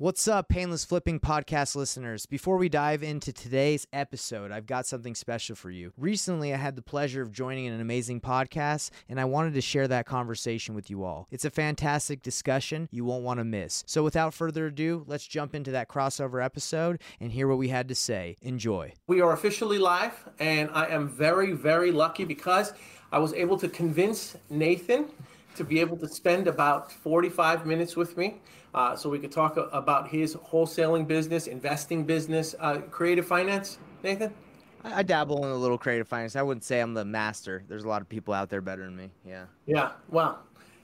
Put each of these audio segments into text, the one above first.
What's up, Painless Flipping podcast listeners? Before we dive into today's episode, I've got something special for you. Recently, I had the pleasure of joining an amazing podcast, and I wanted to share that conversation with you all. It's a fantastic discussion you won't want to miss. So, without further ado, let's jump into that crossover episode and hear what we had to say. Enjoy. We are officially live, and I am very, very lucky because I was able to convince Nathan to be able to spend about 45 minutes with me uh, so we could talk about his wholesaling business, investing business, uh, creative finance. Nathan? I, I dabble in a little creative finance. I wouldn't say I'm the master. There's a lot of people out there better than me. Yeah. Yeah. Well,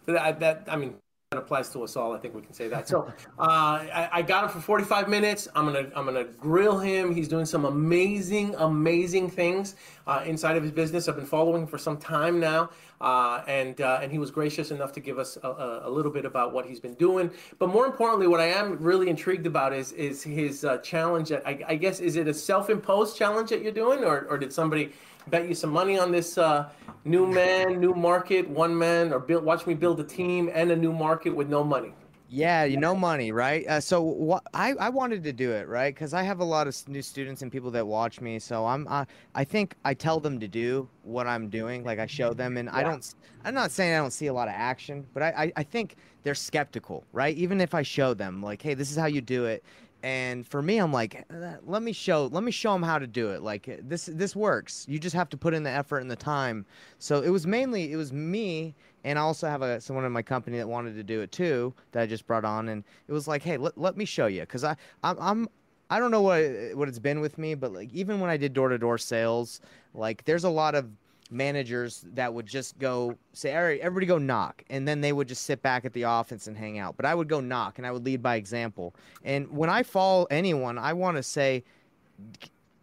that, that I mean, that applies to us all. I think we can say that. So uh, I, I, got him for 45 minutes. I'm gonna I'm gonna grill him. He's doing some amazing amazing things uh, inside of his business. I've been following him for some time now, uh, and uh, and he was gracious enough to give us a, a, little bit about what he's been doing. But more importantly, what I am really intrigued about is is his uh, challenge. That I, I guess is it a self-imposed challenge that you're doing, or or did somebody bet you some money on this uh, new man, new market, one man, or build, watch me build a team and a new market with no money. Yeah, you know money, right? Uh, so what I, I wanted to do it, right? Because I have a lot of new students and people that watch me. So I'm uh, I think I tell them to do what I'm doing, like I show them, and yeah. I don't. I'm not saying I don't see a lot of action, but I, I I think they're skeptical, right? Even if I show them, like, hey, this is how you do it, and for me i'm like uh, let me show let me show them how to do it. Like this this works. You just have to put in the effort and the time. So it was mainly it was me and i also have a someone in my company that wanted to do it too that i just brought on and it was like hey let, let me show you because i I'm, I'm I don't know what what it's been with me, but like even when I did door to door sales, like there's a lot of managers that would just go say, all right, everybody go knock. And then they would just sit back at the office and hang out. But I would go knock and I would lead by example. And when I follow anyone, I want to say,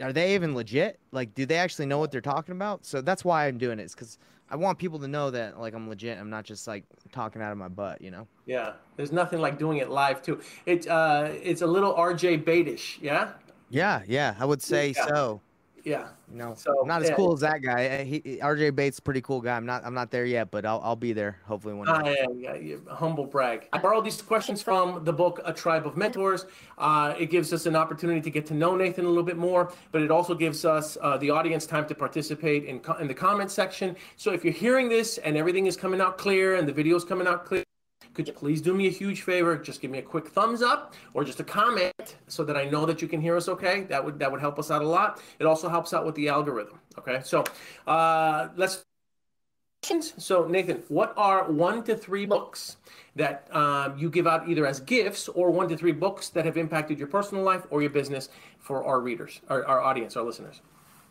are they even legit? Like, do they actually know what they're talking about? So that's why I'm doing it. Is because I want people to know that like I'm legit. I'm not just like talking out of my butt, you know? Yeah. There's nothing like doing it live too. It's uh, it's a little RJ Bates-ish. Yeah. Yeah. Yeah. I would say yeah. so. Yeah. You know, so I'm not as cool as that guy. Eh, he, RJ Bates, pretty cool guy. I'm not I'm not there yet, but I'll I'll be there hopefully one day. Uh, yeah, yeah, humble brag. I borrowed these questions from the book A Tribe of Mentors. Uh, it gives us an opportunity to get to know Nathan a little bit more, but it also gives us uh, the audience time to participate in in the comment section. So if you're hearing this and everything is coming out clear and the video is coming out clear could you please do me a huge favor? Just give me a quick thumbs up or just a comment so that I know that you can hear us okay. That would that would help us out a lot. It also helps out with the algorithm. Okay, so uh, let's. So Nathan, what are one to three books that um, you give out either as gifts or one to three books that have impacted your personal life or your business for our readers, our, our audience, our listeners?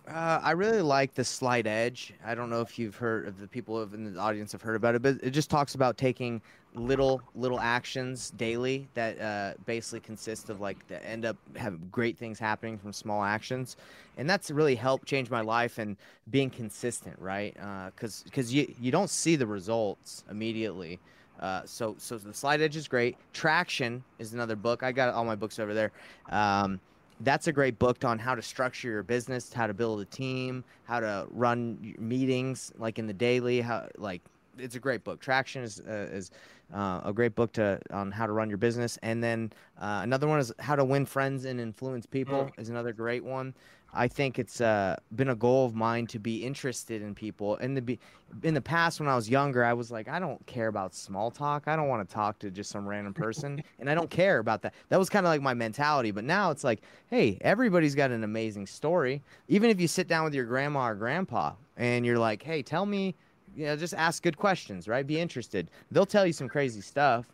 Uh, I really like the slight edge. I don't know if you've heard of the people in the audience have heard about it, but it just talks about taking little little actions daily that uh, basically consist of like that end up have great things happening from small actions, and that's really helped change my life and being consistent, right? Because uh, because you you don't see the results immediately. Uh, so so the slight edge is great. Traction is another book. I got all my books over there. Um, that's a great book on how to structure your business, how to build a team, how to run meetings like in the daily, how like it's a great book. Traction is uh, is uh, a great book to on how to run your business. And then uh, another one is how to win friends and influence people mm. is another great one. I think it's uh, been a goal of mine to be interested in people. In the in the past, when I was younger, I was like, I don't care about small talk. I don't want to talk to just some random person, and I don't care about that. That was kind of like my mentality. But now it's like, hey, everybody's got an amazing story. Even if you sit down with your grandma or grandpa and you're like, hey, tell me you know, just ask good questions, right? Be interested. They'll tell you some crazy stuff.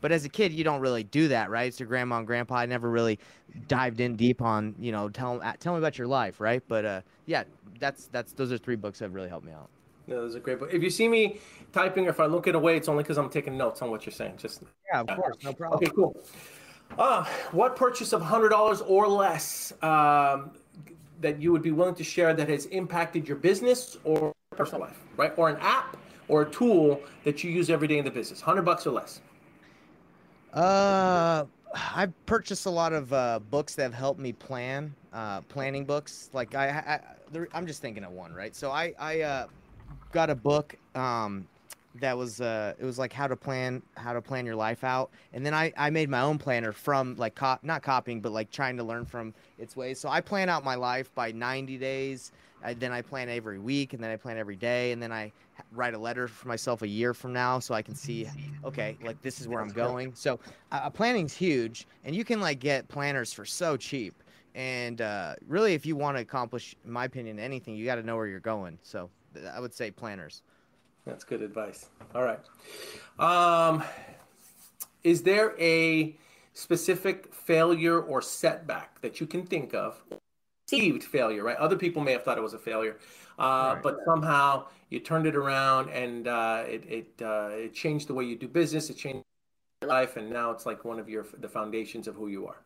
But as a kid, you don't really do that, right? It's your grandma and grandpa. I never really dived in deep on, you know, tell tell me about your life, right? But uh, yeah, that's that's those are three books that really helped me out. No, those are great book. If you see me typing, or if I look it away, it's only because I'm taking notes on what you're saying. Just yeah, of course, no problem. Okay, cool. Uh, what purchase of hundred dollars or less um, that you would be willing to share that has impacted your business or personal life, right? Or an app or a tool that you use every day in the business, hundred bucks or less. Uh, I've purchased a lot of uh, books that have helped me plan, uh, planning books. Like I, I, am just thinking of one, right? So I, I uh, got a book. Um, that was uh it was like how to plan how to plan your life out. And then i i made my own planner from like cop not copying but like trying to learn from its ways. So i plan out my life by 90 days. I, then i plan every week and then i plan every day and then i write a letter for myself a year from now so i can see okay like this is where i'm going. So uh, planning's huge and you can like get planners for so cheap. And uh, really if you want to accomplish in my opinion anything you got to know where you're going. So i would say planners that's good advice. All right. Um, is there a specific failure or setback that you can think of? Perceived failure, right? Other people may have thought it was a failure, uh, right. but somehow you turned it around and uh, it it uh, it changed the way you do business. It changed your life, and now it's like one of your the foundations of who you are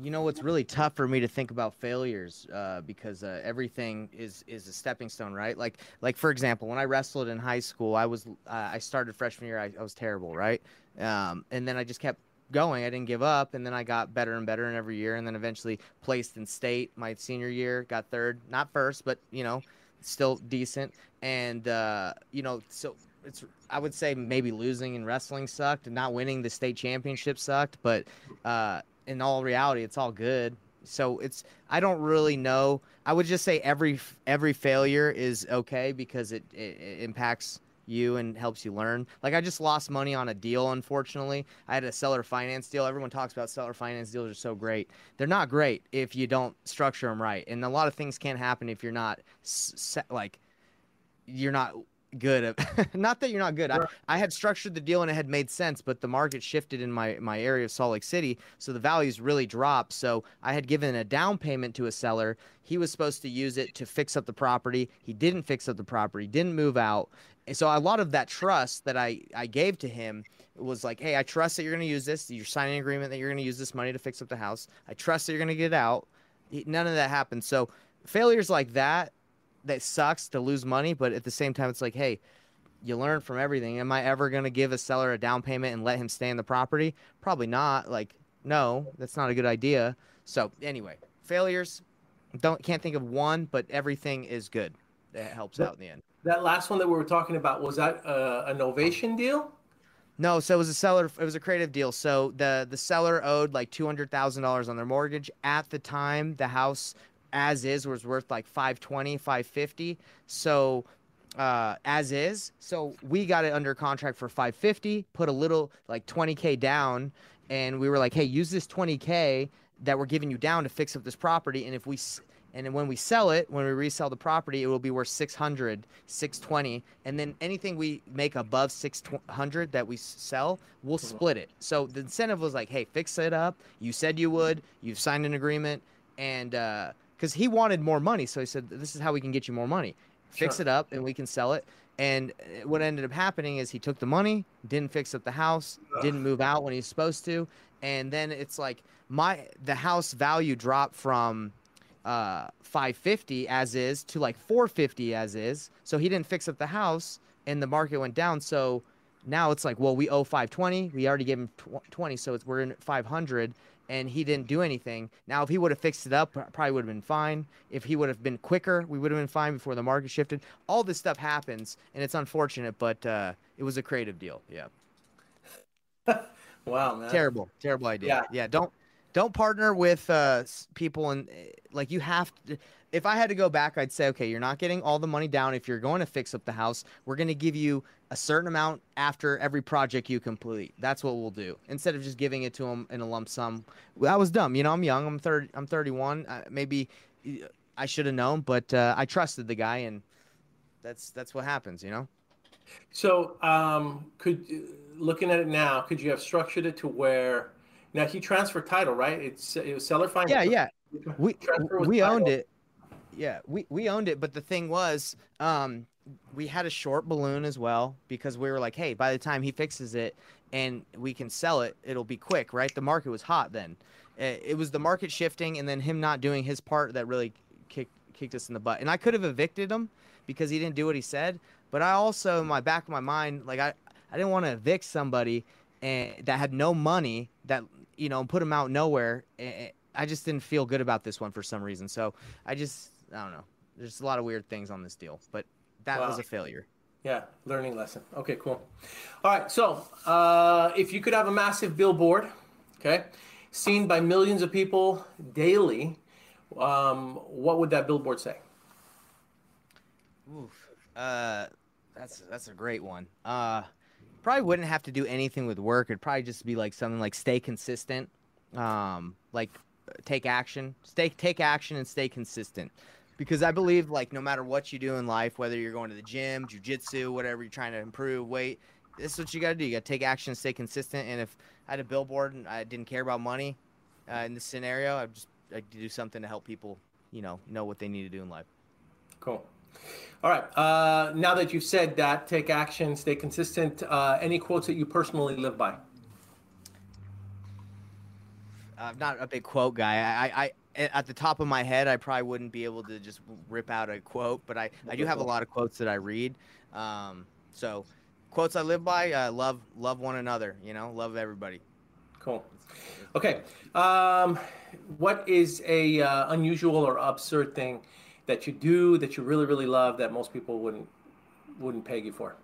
you know what's really tough for me to think about failures uh, because uh, everything is is a stepping stone right? Like like for example when i wrestled in high school i was uh, i started freshman year I, I was terrible right? Um, and then i just kept going. I didn't give up and then i got better and better in every year and then eventually placed in state my senior year got third. Not first but you know still decent. And uh, you know so it's I would say maybe losing in wrestling sucked. And not winning the state championship sucked, but uh, in all reality, it's all good. So it's I don't really know. I would just say every every failure is okay because it, it, it impacts you and helps you learn. Like I just lost money on a deal, unfortunately. I had a seller finance deal. Everyone talks about seller finance deals are so great. They're not great if you don't structure them right, and a lot of things can't happen if you're not like you're not good not that you're not good. I, I had structured the deal and it had made sense but the market shifted in my my area of salt lake city so the values really dropped. So i had given a down payment to a seller. He was supposed to use it to fix up the property. He didn't fix up the property didn't move out. And so a lot of that trust that i i gave to him was like hey i trust that you're going to use this. You're signing an agreement that you're going to use this money to fix up the house. I trust that you're going to get out. None of that happened. So failures like that that sucks to lose money, but at the same time, it's like, hey, you learn from everything. Am I ever going to give a seller a down payment and let him stay in the property? Probably not. Like, no, that's not a good idea. So anyway, failures. Don't can't think of one, but everything is good. That helps out in the end. That last one that we were talking about was that uh, a novation deal? No, so it was a seller. It was a creative deal. So the the seller owed like two hundred thousand dollars on their mortgage at the time. The house as is was worth like 520 550 so uh, as is so we got it under contract for 550 put a little like 20k down and we were like hey use this 20k that we're giving you down to fix up this property and if we and when we sell it when we resell the property it will be worth 600 620 and then anything we make above 600 that we sell we'll mm-hmm. split it. So the incentive was like hey fix it up. You said you would. You've signed an agreement and uh, because he wanted more money. So he said, "This is how we can get you more money. Fix sure. it up, and we can sell it." And uh, what ended up happening is he took the money, didn't fix up the house, Ugh. didn't move out when he's supposed to, and then it's like my the house value dropped from uh 550 as is to like 450 as is. So he didn't fix up the house, and the market went down. So now it's like, well, we owe 520. We already gave him 20, so it's we're in 500 and he didn't do anything. Now, if he would have fixed it up, probably would have been fine. If he would have been quicker, we would have been fine before the market shifted. All this stuff happens, and it's unfortunate, but uh, it was a creative deal. Yeah. wow, man. Terrible, terrible idea. Yeah, yeah don't don't partner with uh, people and eh, like you have to if I had to go back, I'd say, okay, you're not getting all the money down. If you're going to fix up the house, we're going to give you a certain amount after every project you complete. That's what we'll do instead of just giving it to them in a lump sum. That was dumb. You know, I'm young. I'm 30. I'm 31. Uh, maybe I should have known, but uh, I trusted the guy, and that's that's what happens. You know. So, um, could looking at it now, could you have structured it to where now he transferred title, right? It's it was seller finance. Yeah, yeah. We we owned it yeah, we we owned it, but the thing was, um, we had a short balloon as well because we were like, hey, by the time he fixes it and we can sell it, it'll be quick, right? The market was hot then. It was the market shifting and then him not doing his part that really kicked kicked us in the butt. And I could have evicted him because he didn't do what he said, but I also in my back of my mind, like I I didn't want to evict somebody and that had no money that you know put him out nowhere. Eh, eh, I just didn't feel good about this one for some reason. So I just I don't know. There's a lot of weird things on this deal, but that wow. was a failure. Yeah, learning lesson. Okay, cool. All right, so uh, if you could have a massive billboard, okay, seen by millions of people daily, um, what would that billboard say? Oof. Uh, that's that's a great one. Uh, probably wouldn't have to do anything with work. It'd probably just be like something like stay consistent, um, like take action, stay take action and stay consistent. Because I believe like no matter what you do in life, whether you're going to the gym, jujitsu, whatever you're trying to improve, weight, this is what you got to do. You got to take action, stay consistent. And if I had a billboard and I didn't care about money uh, in this scenario, I'd just I'd do something to help people, you know, know what they need to do in life. Cool. All right. Uh, now that you've said that, take action, stay consistent. Uh, any quotes that you personally live by? I'm not a big quote guy. I, I, at the top of my head, I probably wouldn't be able to just rip out a quote, but I, I do have a lot of quotes that I read. Um, so, quotes I live by: uh, love, love one another. You know, love everybody. Cool. Okay. Um, what is a uh, unusual or absurd thing that you do that you really really love that most people wouldn't wouldn't peg you for?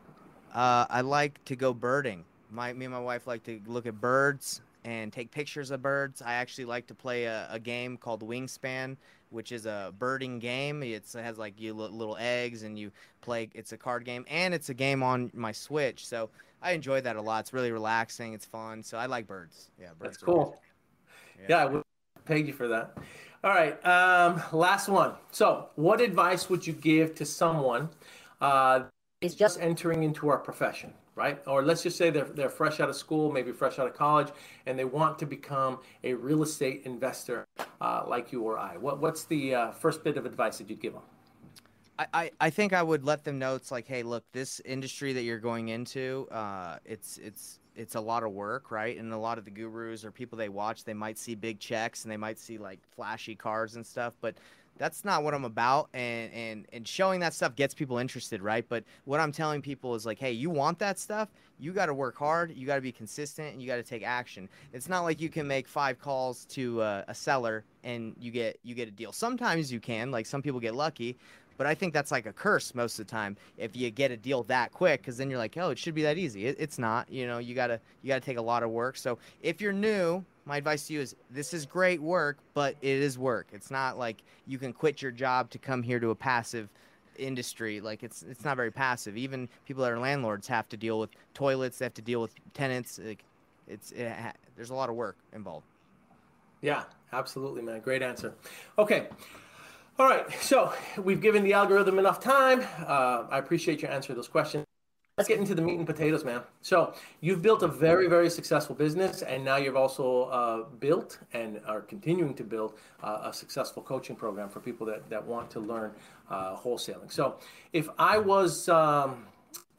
Uh, I like to go birding. My me and my wife like to look at birds and take pictures of birds. I actually like to play a, a game called Wingspan, which is a birding game. It's, it has like you little eggs and you play. It's a card game and it's a game on my Switch. So I enjoy that a lot. It's really relaxing. It's fun. So I like birds. Yeah, birds. That's cool. Yeah. yeah, I would pay you for that. All right, um, last one. So, what advice would you give to someone uh, is just entering into our profession, right? Or let's just say they're, they're fresh out of school, maybe fresh out of college, and they want to become a real estate investor uh, like you or I. What, what's the uh, first bit of advice that you'd give them? I, I think I would let them know it's like, hey, look, this industry that you're going into, uh, it's it's it's a lot of work, right? And a lot of the gurus or people they watch, they might see big checks and they might see like flashy cars and stuff, but that's not what I'm about. And and and showing that stuff gets people interested, right? But what I'm telling people is like, hey, you want that stuff? You got to work hard. You got to be consistent, and you got to take action. It's not like you can make five calls to uh, a seller and you get you get a deal. Sometimes you can, like some people get lucky, but I think that's like a curse most of the time if you get a deal that quick, because then you're like, oh, it should be that easy. It, it's not. You know, you gotta you gotta take a lot of work. So if you're new, my advice to you is this is great work, but it is work. It's not like you can quit your job to come here to a passive industry. Like it's it's not very passive. Even people that are landlords have to deal with toilets. They have to deal with tenants. Like it's it ha- there's a lot of work involved. Yeah, absolutely, man. Great answer. Okay. All right, so we've given the algorithm enough time. Uh, I appreciate your answer to those questions. Let's get into the meat and potatoes, man. So you've built a very, very successful business, and now you've also uh, built and are continuing to build uh, a successful coaching program for people that, that want to learn uh, wholesaling. So if I was um,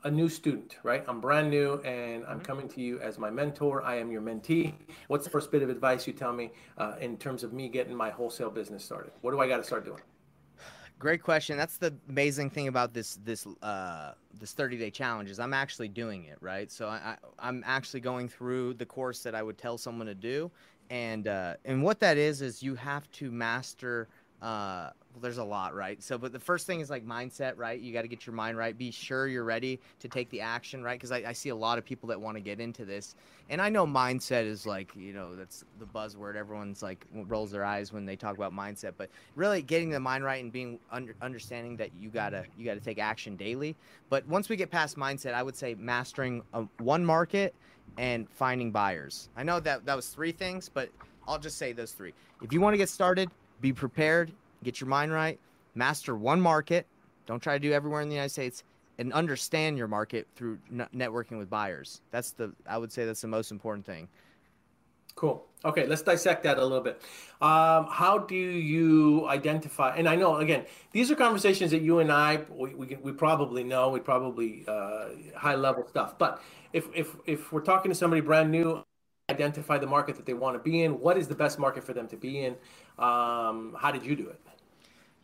a new student, right? I'm brand new and I'm mm-hmm. coming to you as my mentor. I am your mentee. What's the first bit of advice you tell me uh, in terms of me getting my wholesale business started? What do I got to start doing? Great question. That's the amazing thing about this this uh, this 30 day challenge is I'm actually doing it right. So I, I am actually going through the course that I would tell someone to do, and uh, and what that is is you have to master uh, well, there's a lot, right? So, but the first thing is like mindset, right? You got to get your mind right. Be sure you're ready to take the action, right? Because I, I, see a lot of people that want to get into this, and I know mindset is like, you know, that's the buzzword. Everyone's like rolls their eyes when they talk about mindset, but really getting the mind right and being under, understanding that you gotta you gotta take action daily. But once we get past mindset, I would say mastering a, one market and finding buyers. I know that that was three things, but I'll just say those three. If you want to get started, be prepared, get your mind right, master one market. Don't try to do everywhere in the United States and understand your market through networking with buyers. That's the I would say that's the most important thing. Cool. Okay, let's dissect that a little bit. Um, how do you identify? And I know again, these are conversations that you and I we, we, we probably know. We probably uh, high level stuff. But if if if we're talking to somebody brand new, identify the market that they want to be in. What is the best market for them to be in? Um, how did you do it?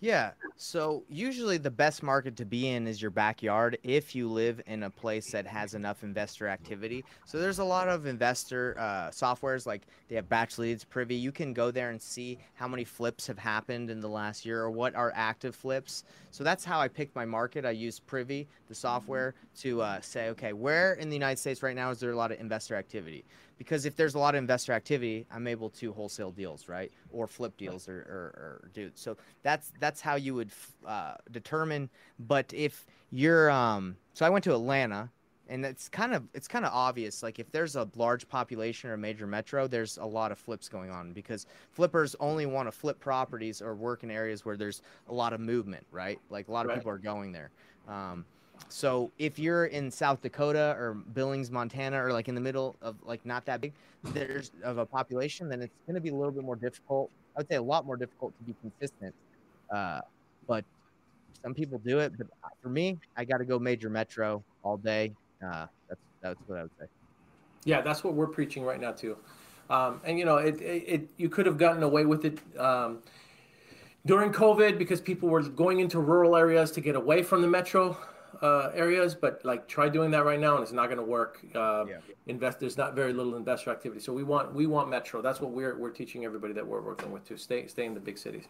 Yeah. So usually the best market to be in is your backyard if you live in a place that has enough investor activity. So there's a lot of investor uh, softwares like they have Batch Leads, Privy. You can go there and see how many flips have happened in the last year or what are active flips. So that's how I picked my market. I use Privy, the software, to uh, say, okay, where in the United States right now is there a lot of investor activity? Because if there's a lot of investor activity, I'm able to wholesale deals, right, or flip deals, or, or, or do. So that's that's how you would uh, determine. But if you're, um, so I went to Atlanta, and it's kind of it's kind of obvious. Like if there's a large population or a major metro, there's a lot of flips going on because flippers only want to flip properties or work in areas where there's a lot of movement, right? Like a lot of right. people are going there. Um, so if you're in South Dakota or Billings, Montana, or like in the middle of like not that big, there's of a population, then it's going to be a little bit more difficult. I would say a lot more difficult to be consistent. Uh, but some people do it. But for me, I got to go major metro all day. Uh, that's that's what I would say. Yeah, that's what we're preaching right now too. Um, and you know, it, it, it, you could have gotten away with it um, during COVID because people were going into rural areas to get away from the metro uh, areas, but like try doing that right now, and it's not going to work. Uh, yeah. Invest there's not very little investor activity, so we want we want metro. That's what we're we're teaching everybody that we're working with to stay stay in the big cities.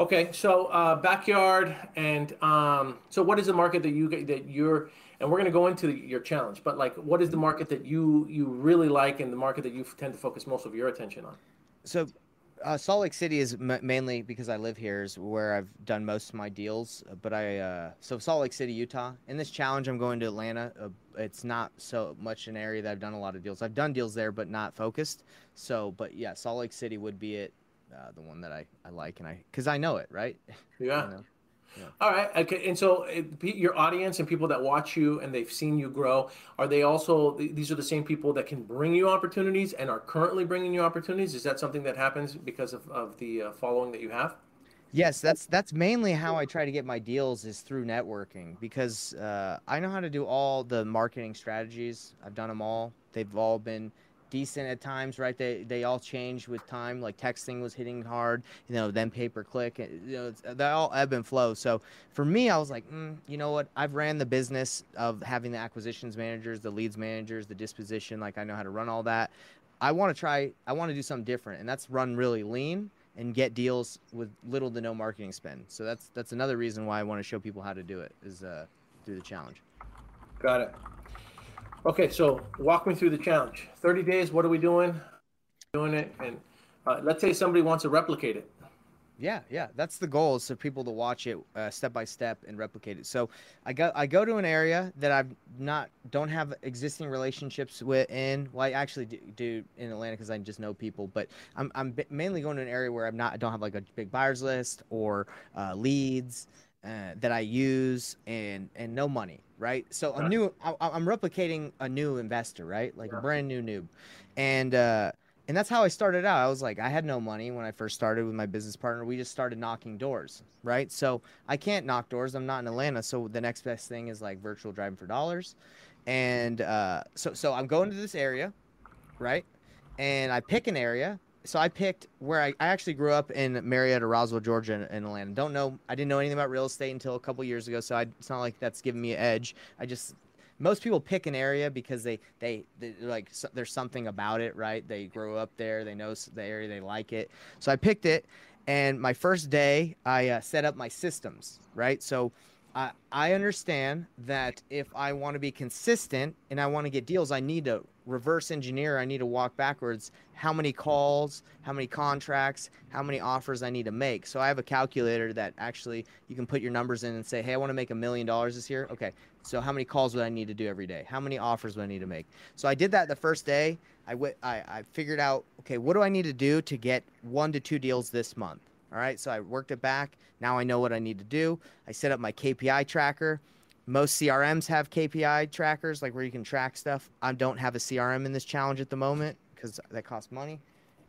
Okay, so uh, backyard, and um, so what is the market that you that you're and we're going to go into your challenge, but like what is the market that you you really like, and the market that you tend to focus most of your attention on? So uh, Salt Lake City is m- mainly because I live here is where I've done most of my deals. But I uh, so Salt Lake City, Utah. In this challenge, I'm going to Atlanta. Uh, it's not so much an area that I've done a lot of deals. I've done deals there, but not focused. So, but yeah, Salt Lake City would be it, uh, the one that I, I like, and I because I know it, right? Yeah. Yeah. All right. Okay. And so your audience and people that watch you and they've seen you grow, are they also, these are the same people that can bring you opportunities and are currently bringing you opportunities? Is that something that happens because of, of the uh, following that you have? Yes, that's that's mainly how I try to get my deals is through networking because uh, I know how to do all the marketing strategies. I've done them all. They've all been decent at times, right? They they all change with time. Like texting was hitting hard, you know, then pay per click, you know, they all ebb and flow. So for me, I was like, mm, you know what? I've ran the business of having the acquisitions managers, the leads managers, the disposition. Like I know how to run all that. I want to try. I want to do something different, and that's run really lean and get deals with little to no marketing spend. So that's that's another reason why I want to show people how to do it is uh, through the challenge. Got it. Okay, so walk me through the challenge. 30 days, what are we doing? Doing it, and uh, let's say somebody wants to replicate it. Yeah, yeah, that's the goal is for people to watch it uh, step by step and replicate it. So I go I go to an area that I've not don't have existing relationships with in. Well, I actually do, do in Atlanta because I just know people, but I'm I'm mainly going to an area where I'm not I don't have like a big buyers list or uh, leads uh, that I use and and no money, right? So a new I, am replicating a new investor, right? Like a brand new noob, and uh, and that's how I started out. I was like, I had no money when I first started with my business partner. We just started knocking doors, right? So I can't knock doors. I'm not in Atlanta, so the next best thing is like virtual driving for dollars, and uh, so so I'm going to this area, right? And I pick an area so I picked where I, I actually grew up in Marietta, Roswell, Georgia, in, in Atlanta. Don't know, I didn't know anything about real estate until a couple years ago. So I, it's not like that's giving me an edge. I just most people pick an area because they they, like so, there's something about it, right? They grow up there, they know the area, they like it. So I picked it, and my first day I uh, set up my systems, right? So. I, I understand that if I want to be consistent and I want to get deals, I need to reverse engineer, I need to walk backwards how many calls, how many contracts, how many offers I need to make. So I have a calculator that actually you can put your numbers in and say, hey, I want to make a million dollars this year. Okay, so how many calls would I need to do every day? How many offers would I need to make? So I did that the first day. I, figured out, okay, what do I need to do to get one to two deals this month? All right, so I worked it back. Now I know what I need to do. I set up my KPI tracker. Most CRMs have KPI trackers, like where you can track stuff. I don't have a CRM in this challenge at the moment because that costs money,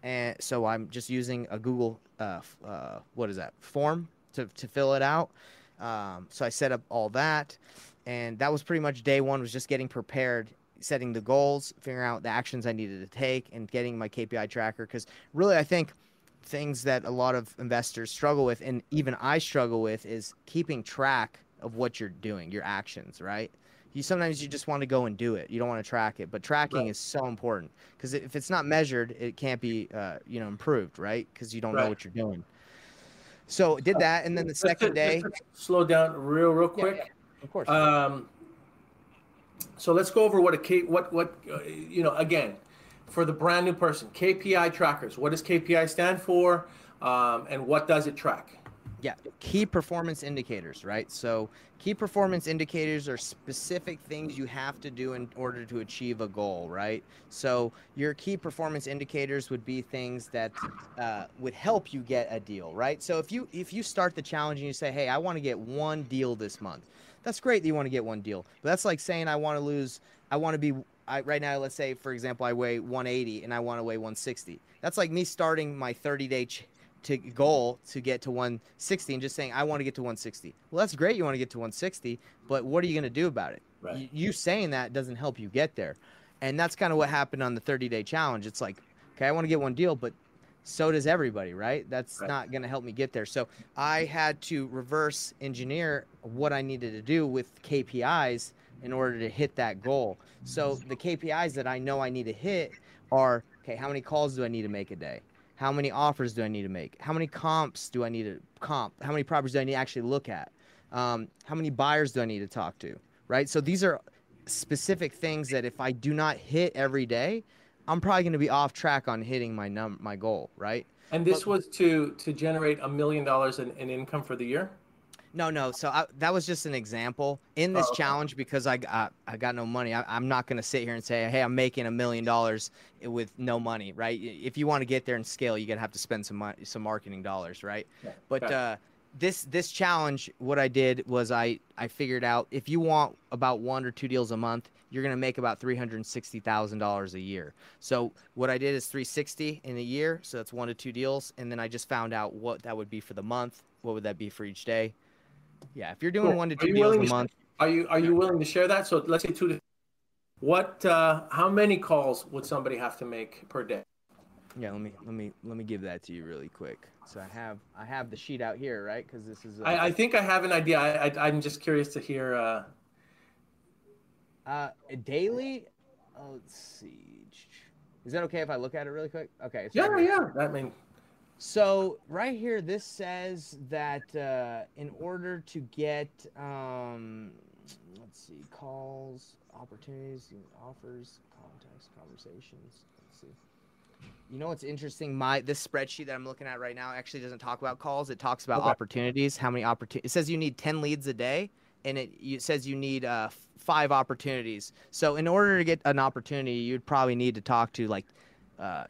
and so I'm just using a Google uh, uh, what is that form to to fill it out. Um, so I set up all that, and that was pretty much day one. Was just getting prepared, setting the goals, figuring out the actions I needed to take, and getting my KPI tracker. Because really, I think things that a lot of investors struggle with, and even I struggle with, is keeping track of what you're doing, your actions, right? You sometimes you just want to go and do it. You don't want to track it, but tracking right. is so important because if it's not measured, it can't be, uh, you know, improved, right? Because you don't right. know what you're doing. So did uh, that, and then the second day. Slow down real, real quick. Yeah, yeah. Of course. Um, so let's go over what a K, what what uh, you know again for the brand new person. KPI trackers. What does KPI stand for, um, and what does it track? Yeah, key performance indicators, right? So, key performance indicators are specific things you have to do in order to achieve a goal, right? So, your key performance indicators would be things that uh, would help you get a deal, right? So, if you if you start the challenge and you say, "Hey, I want to get one deal this month," that's great that you want to get one deal, but that's like saying, "I want to lose, I want to be." I, right now, let's say, for example, I weigh 180 and I want to weigh 160. That's like me starting my 30 day ch- to goal to get to 160 and just saying I want to get to 160. Well, that's great. You want to get to 160, but what are you going to do about it? Right. You, saying that doesn't help you get there, and that's kind of what happened on the 30 day challenge. It's like, okay, I want to get one deal, but so does everybody, right? That's right. not going to help me get there. So I had to reverse engineer what I needed to do with KPIs in order to hit that goal. So the KPIs that I know I need to hit are okay, how many calls do I need to make a day? How many offers do I need to make? How many comps do I need to comp? How many properties do I need to actually look at? Um, how many buyers do I need to talk to? Right. So these are specific things that if I do not hit every day, I'm probably going to be off track on hitting my num my goal. Right. And this but, was to to generate a million dollars in, in income for the year. No, no. So I, that was just an example in this oh, okay. challenge because I got I got no money. I, am not going to sit here and say, "Hey, I'm making a million dollars with no money." Right? If you want to get there and scale, you're gonna have to spend some money, some marketing dollars, right? Yeah. But uh, this this challenge, what I did was I I figured out if you want about one or two deals a month, you're gonna make about three hundred sixty thousand dollars a year. So what I did is three sixty in a year, so that's one to two deals, and then I just found out what that would be for the month. What would that be for each day? Yeah, if you're doing cool. one to two deals a month. Are you are you willing to share that? So let's say two to what uh, how many calls would somebody have to make per day? Yeah, let me let me let me give that to you really quick. So I have I have the sheet out here, right? Because this is. A, I, I think I have an idea. I, I am just curious to hear. Uh... Uh, daily. Oh, let's see. Is that okay if I look at it really quick? Okay. Yeah, yeah. That mean. So right here, this says that uh, in order to get, um, let's see, calls, opportunities, offers, contacts, conversations. Let's see. You know what's interesting? My this spreadsheet that I'm looking at right now actually doesn't talk about calls. It talks about okay. opportunities. How many opportunities? It says you need 10 leads a day, and it, it says you need uh, five opportunities. So in order to get an opportunity, you'd probably need to talk to like uh,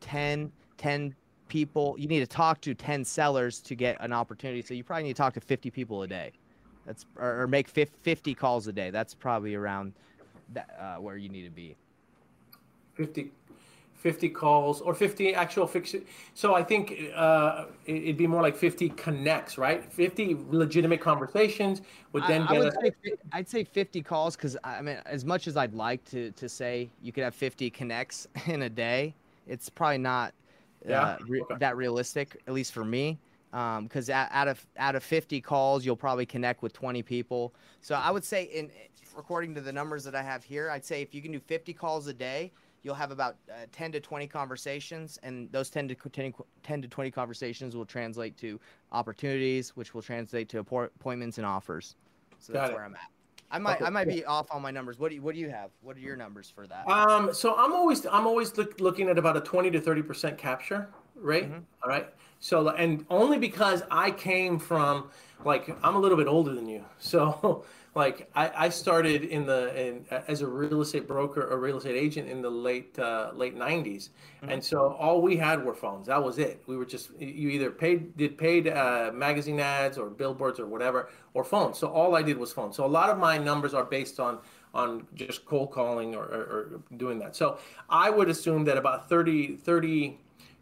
10, 10 people you need to talk to 10 sellers to get an opportunity. So you probably need to talk to 50 people a day. That's or, or make 50 calls a day. That's probably around that, uh, where you need to be. 50 50 calls or 50 actual fiction so i think uh, it'd be more like 50 connects right? 50 legitimate conversations would then I, get I would a- say, i'd say 50 calls because i mean as much as i'd like to to say you could have 50 connects in a day it's probably not yeah, uh, re- okay. that realistic, at least for me. Because um, out of out of 50 calls, you'll probably connect with 20 people. So I would say, in according to the numbers that I have here, I'd say if you can do 50 calls a day, you'll have about uh, 10 to 20 conversations, and those 10 to 10, 10 to 20 conversations will translate to opportunities, which will translate to appointments and offers. So Got that's it. where I'm at. I might okay. I might be off on my numbers. What do you, what do you have? What are your numbers for that? Um, so I'm always I'm always look, looking at about a 20 to 30 percent capture rate. Mm-hmm. All right. So and only because I came from like I'm a little bit older than you, so like I, I started in the in, as a real estate broker or real estate agent in the late uh, late 90s mm-hmm. and so all we had were phones. That was it. We were just you either paid did paid uh, magazine ads or billboards or whatever or phones. So all i did was phones. So a lot of my numbers are based on on just cold calling or, or, or doing that. So i would assume that about 30 30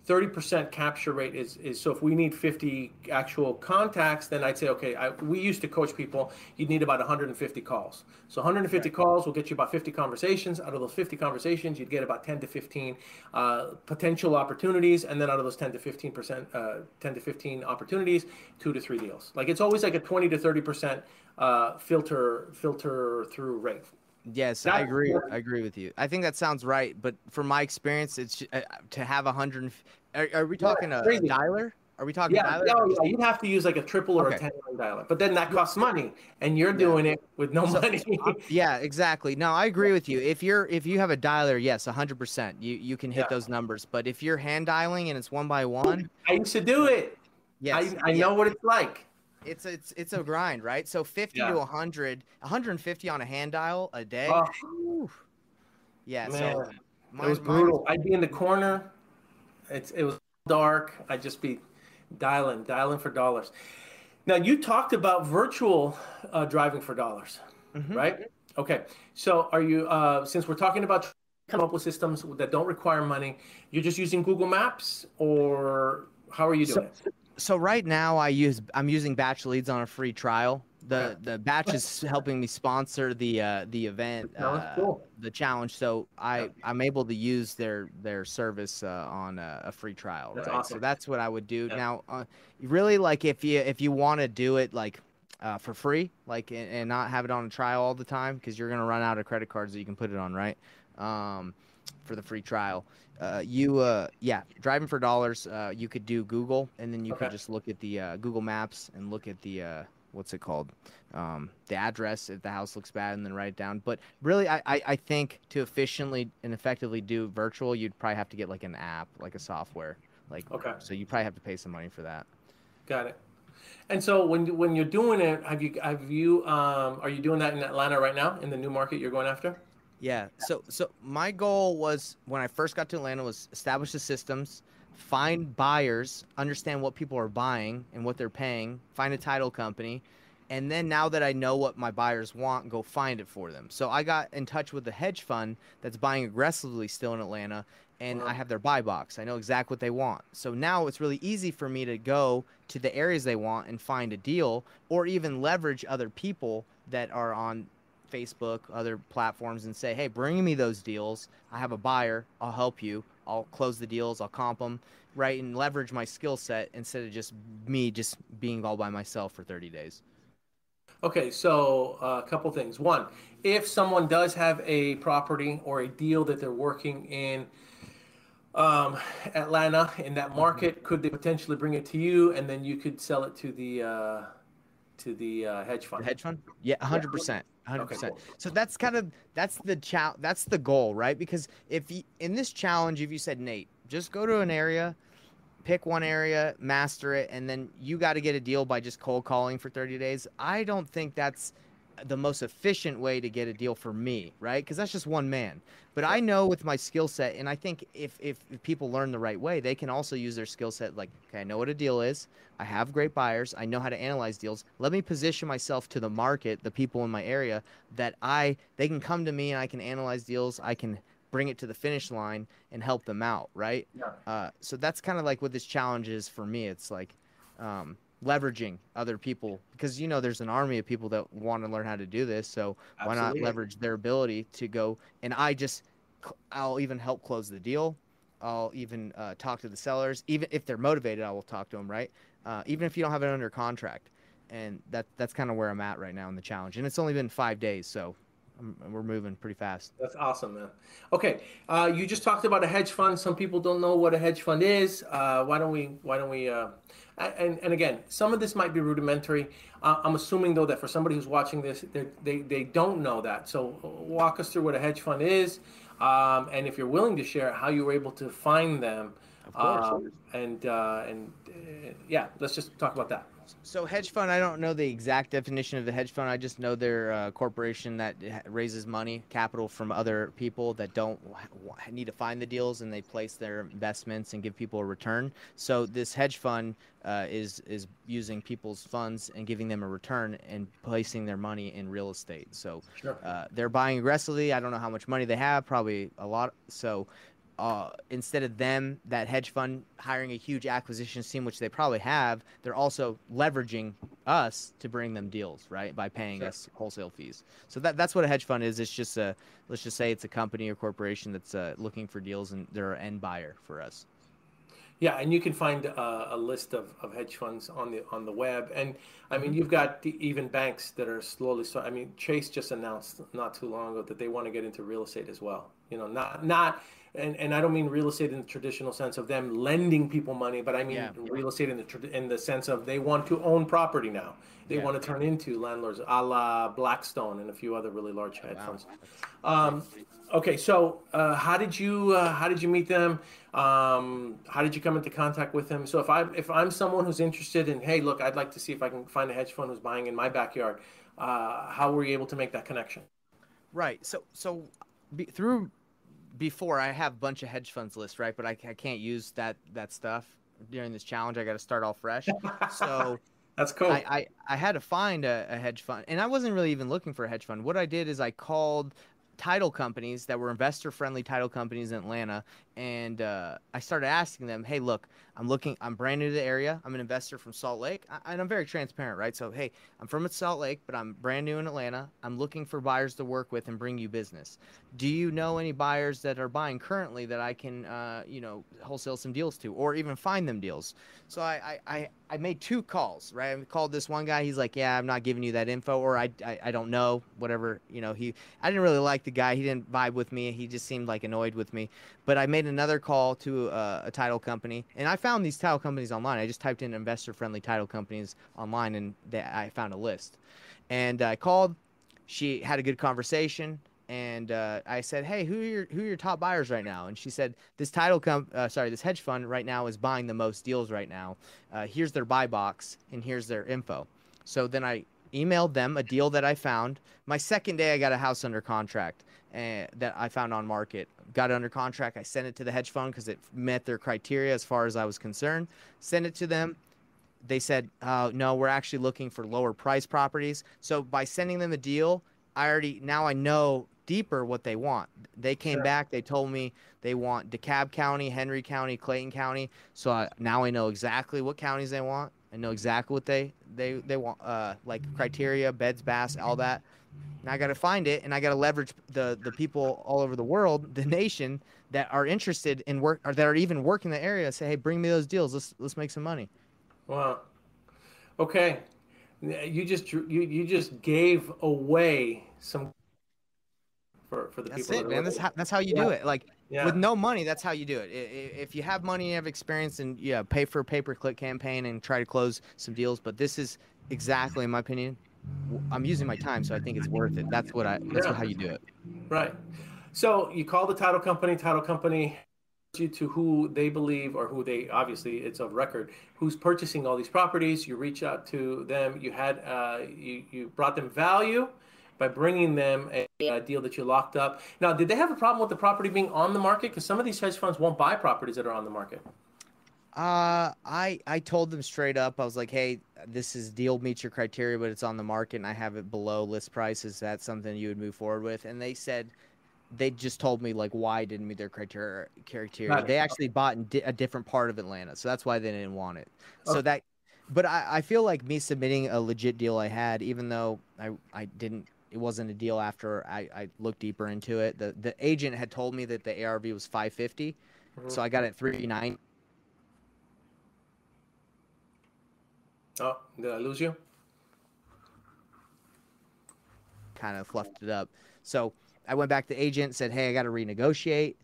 30% capture rate is, is so if we need 50 actual contacts then i'd say okay I, we used to coach people you'd need about 150 calls. So 150 okay. calls will get you about 50 conversations. Out of those 50 conversations you'd get about 10 to 15 uh, potential opportunities and then out of those 10 to 15 percent uh, 10 to 15 opportunities two to three deals. Like it's always like a 20 to 30 percent uh, filter filter through rate Yes, That's I agree. I agree with you. I think that sounds right, but from my experience, it's uh, to have a hundred. Are, are, we talking a, a, dialer? Are we talking yeah, dialer? Oh, yeah, you'd have to use like a triple or okay. a ten dialer, but then that costs money, and you're doing yeah. it with no so, money. yeah, exactly. No, I agree with you. If you're if you have a dialer, yes, hundred percent, you you can hit yeah. those numbers. But if you're hand dialing and it's one by one, I used to do it. Yes, I, I know what it's like it's it's it's a grind, right? So 50 yeah. to 100, 150 on a hand dial a day. Oh. Yeah, Man. so mine, it was brutal. I'd be in the corner. It's it was dark. I'd just be dialing, dialing for dollars. Now you talked about virtual uh, driving for dollars, mm-hmm. right? Okay. So are you uh, since we're talking about come up with systems that don't require money, you're just using Google Maps or how are you doing so, it? So right now I use I'm using Batch Leads on a free trial. The the batch is helping me sponsor the uh, the event, uh, cool. the challenge. So I I'm able to use their their service uh, on a, a, free trial. That's right? Awesome. So that's what I would do. Yeah. Now, uh, really, like if you if you want to do it like uh, for free, like and, and, not have it on a trial all the time, because you're gonna run out of credit cards that you can put it on, right? Um, for the free trial. Uh, you uh, yeah, driving for dollars. Uh, you could do Google, and then you okay. could just look at the uh, Google Maps and look at the uh, what's it called, um, the address if the house looks bad, and then write it down. But really, I, I, I think to efficiently and effectively do virtual, you'd probably have to get like an app, like a software, like okay. So you probably have to pay some money for that. Got it. And so when when you're doing it, have you have you um, are you doing that in Atlanta right now in the new market you're going after? Yeah. So so my goal was when I first got to Atlanta was establish the systems, find buyers, understand what people are buying and what they're paying, find a title company, and then now that I know what my buyers want, go find it for them. So I got in touch with the hedge fund that's buying aggressively still in Atlanta and I have their buy box. I know exactly what they want. So now it's really easy for me to go to the areas they want and find a deal or even leverage other people that are on Facebook, other platforms, and say, hey, bring me those deals. I have a buyer. I'll help you. I'll close the deals. I'll comp them, right? And leverage my skill set instead of just me just being all by myself for 30 days. Okay, so uh, a couple things. One, if someone does have a property or a deal that they're working in um, Atlanta in that market, could they potentially bring it to you and then you could sell it to the uh, to the uh, hedge fund? The hedge fund? Yeah, hundred percent. 100%. Okay, cool. So that's kind of that's the challenge that's the goal, right? Because if you, in this challenge if you said Nate, just go to an area, pick one area, master it and then you got to get a deal by just cold calling for 30 days. I don't think that's the most efficient way to get a deal for me, right? Because that's just one man. But I know with my skill set, and I think if, if, if people learn the right way, they can also use their skill set. Like, okay, I know what a deal is. I have great buyers. I know how to analyze deals. Let me position myself to the market, the people in my area, that I they can come to me and I can analyze deals. I can bring it to the finish line and help them out, right? Yeah. Uh, so that's kind of like what this challenge is for me. It's like, um, leveraging other people because you know there's an army of people that want to learn how to do this so Absolutely. why not leverage their ability to go and i just i'll even help close the deal. I'll even uh, talk to the sellers. Even if they're motivated i will talk to them right? Uh, even if you don't have it under contract. And that that's kind of where i'm at right now in the challenge. And it's only been five days so we're moving pretty fast. That's awesome, man. Okay, uh, you just talked about a hedge fund. Some people don't know what a hedge fund is. Uh, why don't we? Why don't we? Uh, and and again, some of this might be rudimentary. Uh, I'm assuming though that for somebody who's watching this, they they don't know that. So walk us through what a hedge fund is, um, and if you're willing to share how you were able to find them. Of course. Um, and uh, and uh, yeah, let's just talk about that. So hedge fund, I don't know the exact definition of the hedge fund. I just know they're a corporation that raises money, capital from other people that don't need to find the deals, and they place their investments and give people a return. So this hedge fund uh, is is using people's funds and giving them a return and placing their money in real estate. So sure. uh, they're buying aggressively. I don't know how much money they have, probably a lot. So uh, instead of them, that hedge fund hiring a huge acquisition team, which they probably have, they're also leveraging us to bring them deals, right? By paying sure. us wholesale fees. So that that's what a hedge fund is. It's just a let's just say it's a company or corporation that's uh, looking for deals and they're an end buyer for us. Yeah, and you can find uh, a list of, of hedge funds on the on the web, and I mean you've got the, even banks that are slowly. So I mean Chase just announced not too long ago that they want to get into real estate as well. You know, not not and, and I don't mean real estate in the traditional sense of them lending people money, but I mean yeah. real estate in the in the sense of they want to own property now. They yeah. want to turn into landlords, a la Blackstone and a few other really large hedge wow. funds. Um, okay, so uh, how did you uh, how did you meet them? Um, how did you come into contact with them? So if I if I'm someone who's interested in, hey, look, I'd like to see if I can find a hedge fund who's buying in my backyard. Uh, how were you able to make that connection? Right. So so be, through before I have a bunch of hedge funds list, right? But I, I can't use that that stuff during this challenge. I got to start all fresh. So that's cool. I, I, I had to find a, a, hedge fund, and I wasn't really even looking for a hedge fund. What I did is I called title companies that were investor friendly title companies in Atlanta. And uh, I started asking them, hey, look, I'm looking, I'm brand new to the area. I'm an investor from Salt Lake. I, and I'm very transparent, right? So, hey, I'm from Salt Lake, but I'm brand new in Atlanta. I'm looking for buyers to work with and bring you business. Do you know any buyers that are buying currently that I can, uh, you know, wholesale some deals to or even find them deals? So I, I, I made two calls, right? I called this one guy. He's like, yeah, I'm not giving you that info or I, I, I don't know, whatever, you know, he, I didn't really like the guy. He didn't vibe with me. He just seemed like annoyed with me. But I made another call to a, a title company, and I found these title companies online. I just typed in investor-friendly title companies online, and they, I found a list. And I called. She had a good conversation, and uh, I said, "Hey, who are your who are your top buyers right now?" And she said, "This title com- uh, sorry, this hedge fund right now is buying the most deals right now. Uh, here's their buy box, and here's their info." So then I emailed them a deal that I found. My second day, I got a house under contract uh, that I found on market. Got it under contract. I sent it to the hedge fund because it met their criteria as far as I was concerned. Sent it to them. They said, uh, no, we're actually looking for lower price properties. So by sending them a deal, I already now I know deeper what they want. They came sure. back. They told me they want DeKalb County, Henry County, Clayton County. So I, now I know exactly what counties they want. I know exactly what they they they want, uh, like criteria, beds, bass, all that. Now I got to find it, and I got to leverage the the people all over the world, the nation that are interested in work or that are even working the area. Say, hey, bring me those deals. Let's let's make some money. Wow. Okay, you just you you just gave away some for for the that's people. It, man. That's how that's how you yeah. do it. Like yeah. with no money, that's how you do it. If you have money, you have experience, and yeah, pay for a pay per click campaign and try to close some deals. But this is exactly, in my opinion, I'm using my time, so I think it's worth it. That's what I. That's yeah. how you do it. Right. So you call the title company. Title company you to who they believe or who they obviously it's of record who's purchasing all these properties you reach out to them you had uh, you, you brought them value by bringing them a, a, deal that you locked up. Now, did they have a problem with the property being on the market? Because some of these hedge funds won't buy properties that are on the market. Uh, I I told them straight up. I was like, "Hey, this is deal meets your criteria, but it's on the market, and I have it below list price. Is that something you would move forward with?" And they said, they just told me like why it didn't meet their criteria. Criteria. They actually bought in di- a different part of Atlanta, so that's why they didn't want it. So that, but I I feel like me submitting a legit deal I had, even though I I didn't it wasn't a deal after I, I looked deeper into it. The the agent had told me that the ARV was 550, mm-hmm. so I got it 390. Oh, did I lose you? Kind of fluffed it up. So I went back to the agent, said, "Hey, I got to renegotiate."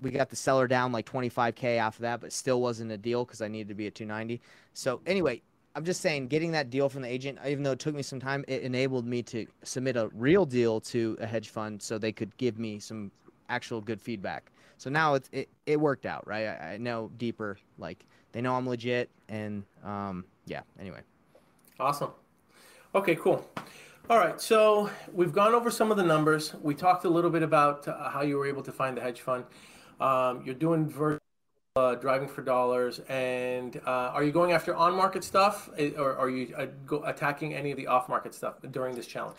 We got the seller down like 25k after that, but still wasn't a deal because I needed to be at 290. So anyway, I'm just saying, getting that deal from the agent, even though it took me some time, it enabled me to submit a real deal to a hedge fund so they could give me some actual good feedback. So now it's, it, it worked out, right? I, I know deeper, like they know I'm legit, and um, yeah. Anyway. Awesome. Okay, cool. All right, so we've gone over some of the numbers. We talked a little bit about uh, how you were able to find the hedge fund. Um, you're doing virtual uh, driving for dollars, and uh, are you going after on-market stuff, eh, or are you uh, go, attacking any of the off-market stuff during this challenge?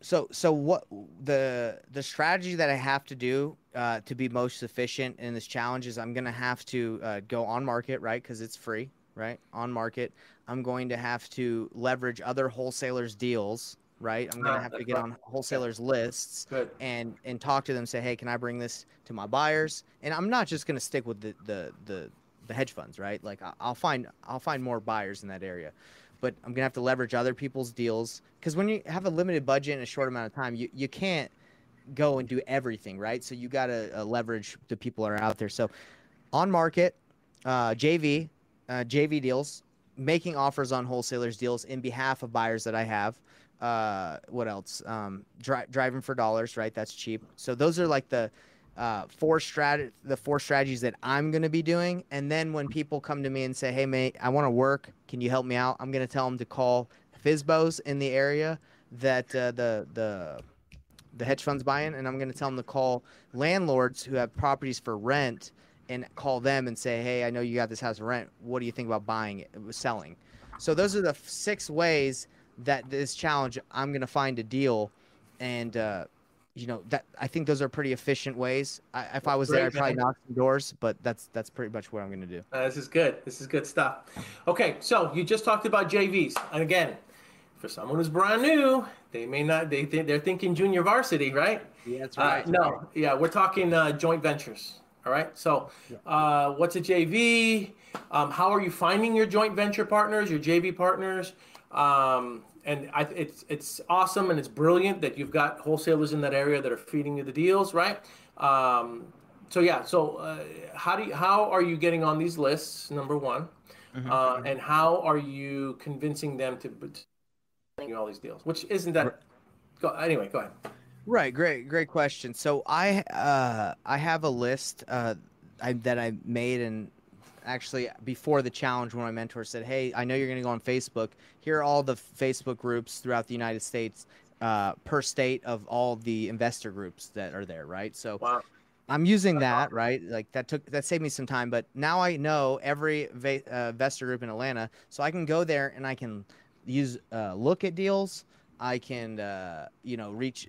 so so what the the strategy that I have to do uh, to be most efficient in this challenge is I'm gonna have to uh, go on market, right? Because it's free, right? On market. I'm going to have to leverage other wholesalers' deals, right? I'm gonna have to get on wholesalers' lists Good. and and talk to them. Say, hey, can I bring this to my buyers? And I'm not just gonna stick with the the the, the hedge funds, right? Like I'll find I'll find more buyers in that area but I'm gonna have to leverage other people's deals because when you have a limited budget and a short amount of time, you you can't go and do everything, right? So you gotta uh, leverage the people that are out there. So on market, uh, JV, uh, JV deals, making offers on wholesalers deals in behalf of buyers that I have. Uh, what else? Um, dri- driving for dollars, right? That's cheap. So those are like the uh, four strat the four strategies that I'm going to be doing. And then when people come to me and say, "Hey, mate, I want to work. Can you help me out?" I'm going to tell them to call FSBOs in the area that uh, the the the hedge funds buying, and I'm going to tell them to call landlords who have properties for rent and call them and say, "Hey, I know you got this house rent. What do you think about buying it, selling?" So those are the six ways that this challenge I'm going to find a deal, and uh, you know that I think those are pretty efficient ways. I, if I was there, I'd probably man. knock some doors, but that's that's pretty much what I'm going to do. Uh, this is good. This is good stuff. Okay, so you just talked about JVs, and again, for someone who's brand new, they may not. They think they're thinking junior varsity, right? Yeah, that's Uh, no, yeah, we're talking uh, joint ventures. All right. So, uh, what's a JV? Um, how are you finding your joint venture partners, your JV partners? Um, and I, it's it's awesome and it's brilliant that you've got wholesalers in that area that are feeding you the deals, right? Um, so yeah. So uh, how do you, how are you getting on these lists? Number one, uh, and how are you convincing them to, to bring you all these deals? Which isn't that. Go, anyway, go ahead. Right, great, great question. So I uh I have a list uh I, that I made and actually before the challenge when my mentor said, "Hey, I know you're going to go on Facebook. Here are all the Facebook groups throughout the United States uh per state of all the investor groups that are there, right? So Wow. I'm using that, right? Like that took that saved me some time, but now I know every va- uh, investor group in Atlanta, so I can go there and I can use uh, look at deals. I can, uh, you know, reach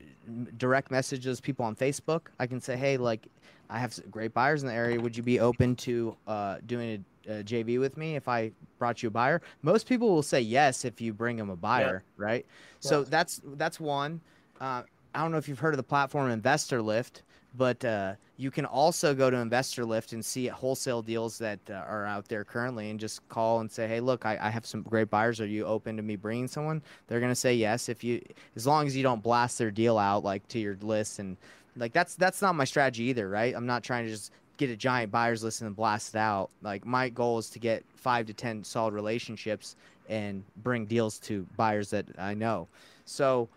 direct messages people on Facebook. I can say, hey, like, I have great buyers in the area. Would you be open to uh, doing a, a JV with me if I brought you a buyer? Most people will say yes if you bring them a buyer, right? So that's that's one. Uh, I don't know if you've heard of the platform Investor Lift, but uh, you can also go to Investor Lift and see wholesale deals that uh, are out there currently, and just call and say, "Hey, look, I, I have some great buyers. Are you open to me bringing someone?" They're gonna say yes if you, as long as you don't blast their deal out like to your list, and like that's that's not my strategy either, right? I'm not trying to just get a giant buyers list and blast it out. Like my goal is to get five to ten solid relationships and bring deals to buyers that I know. So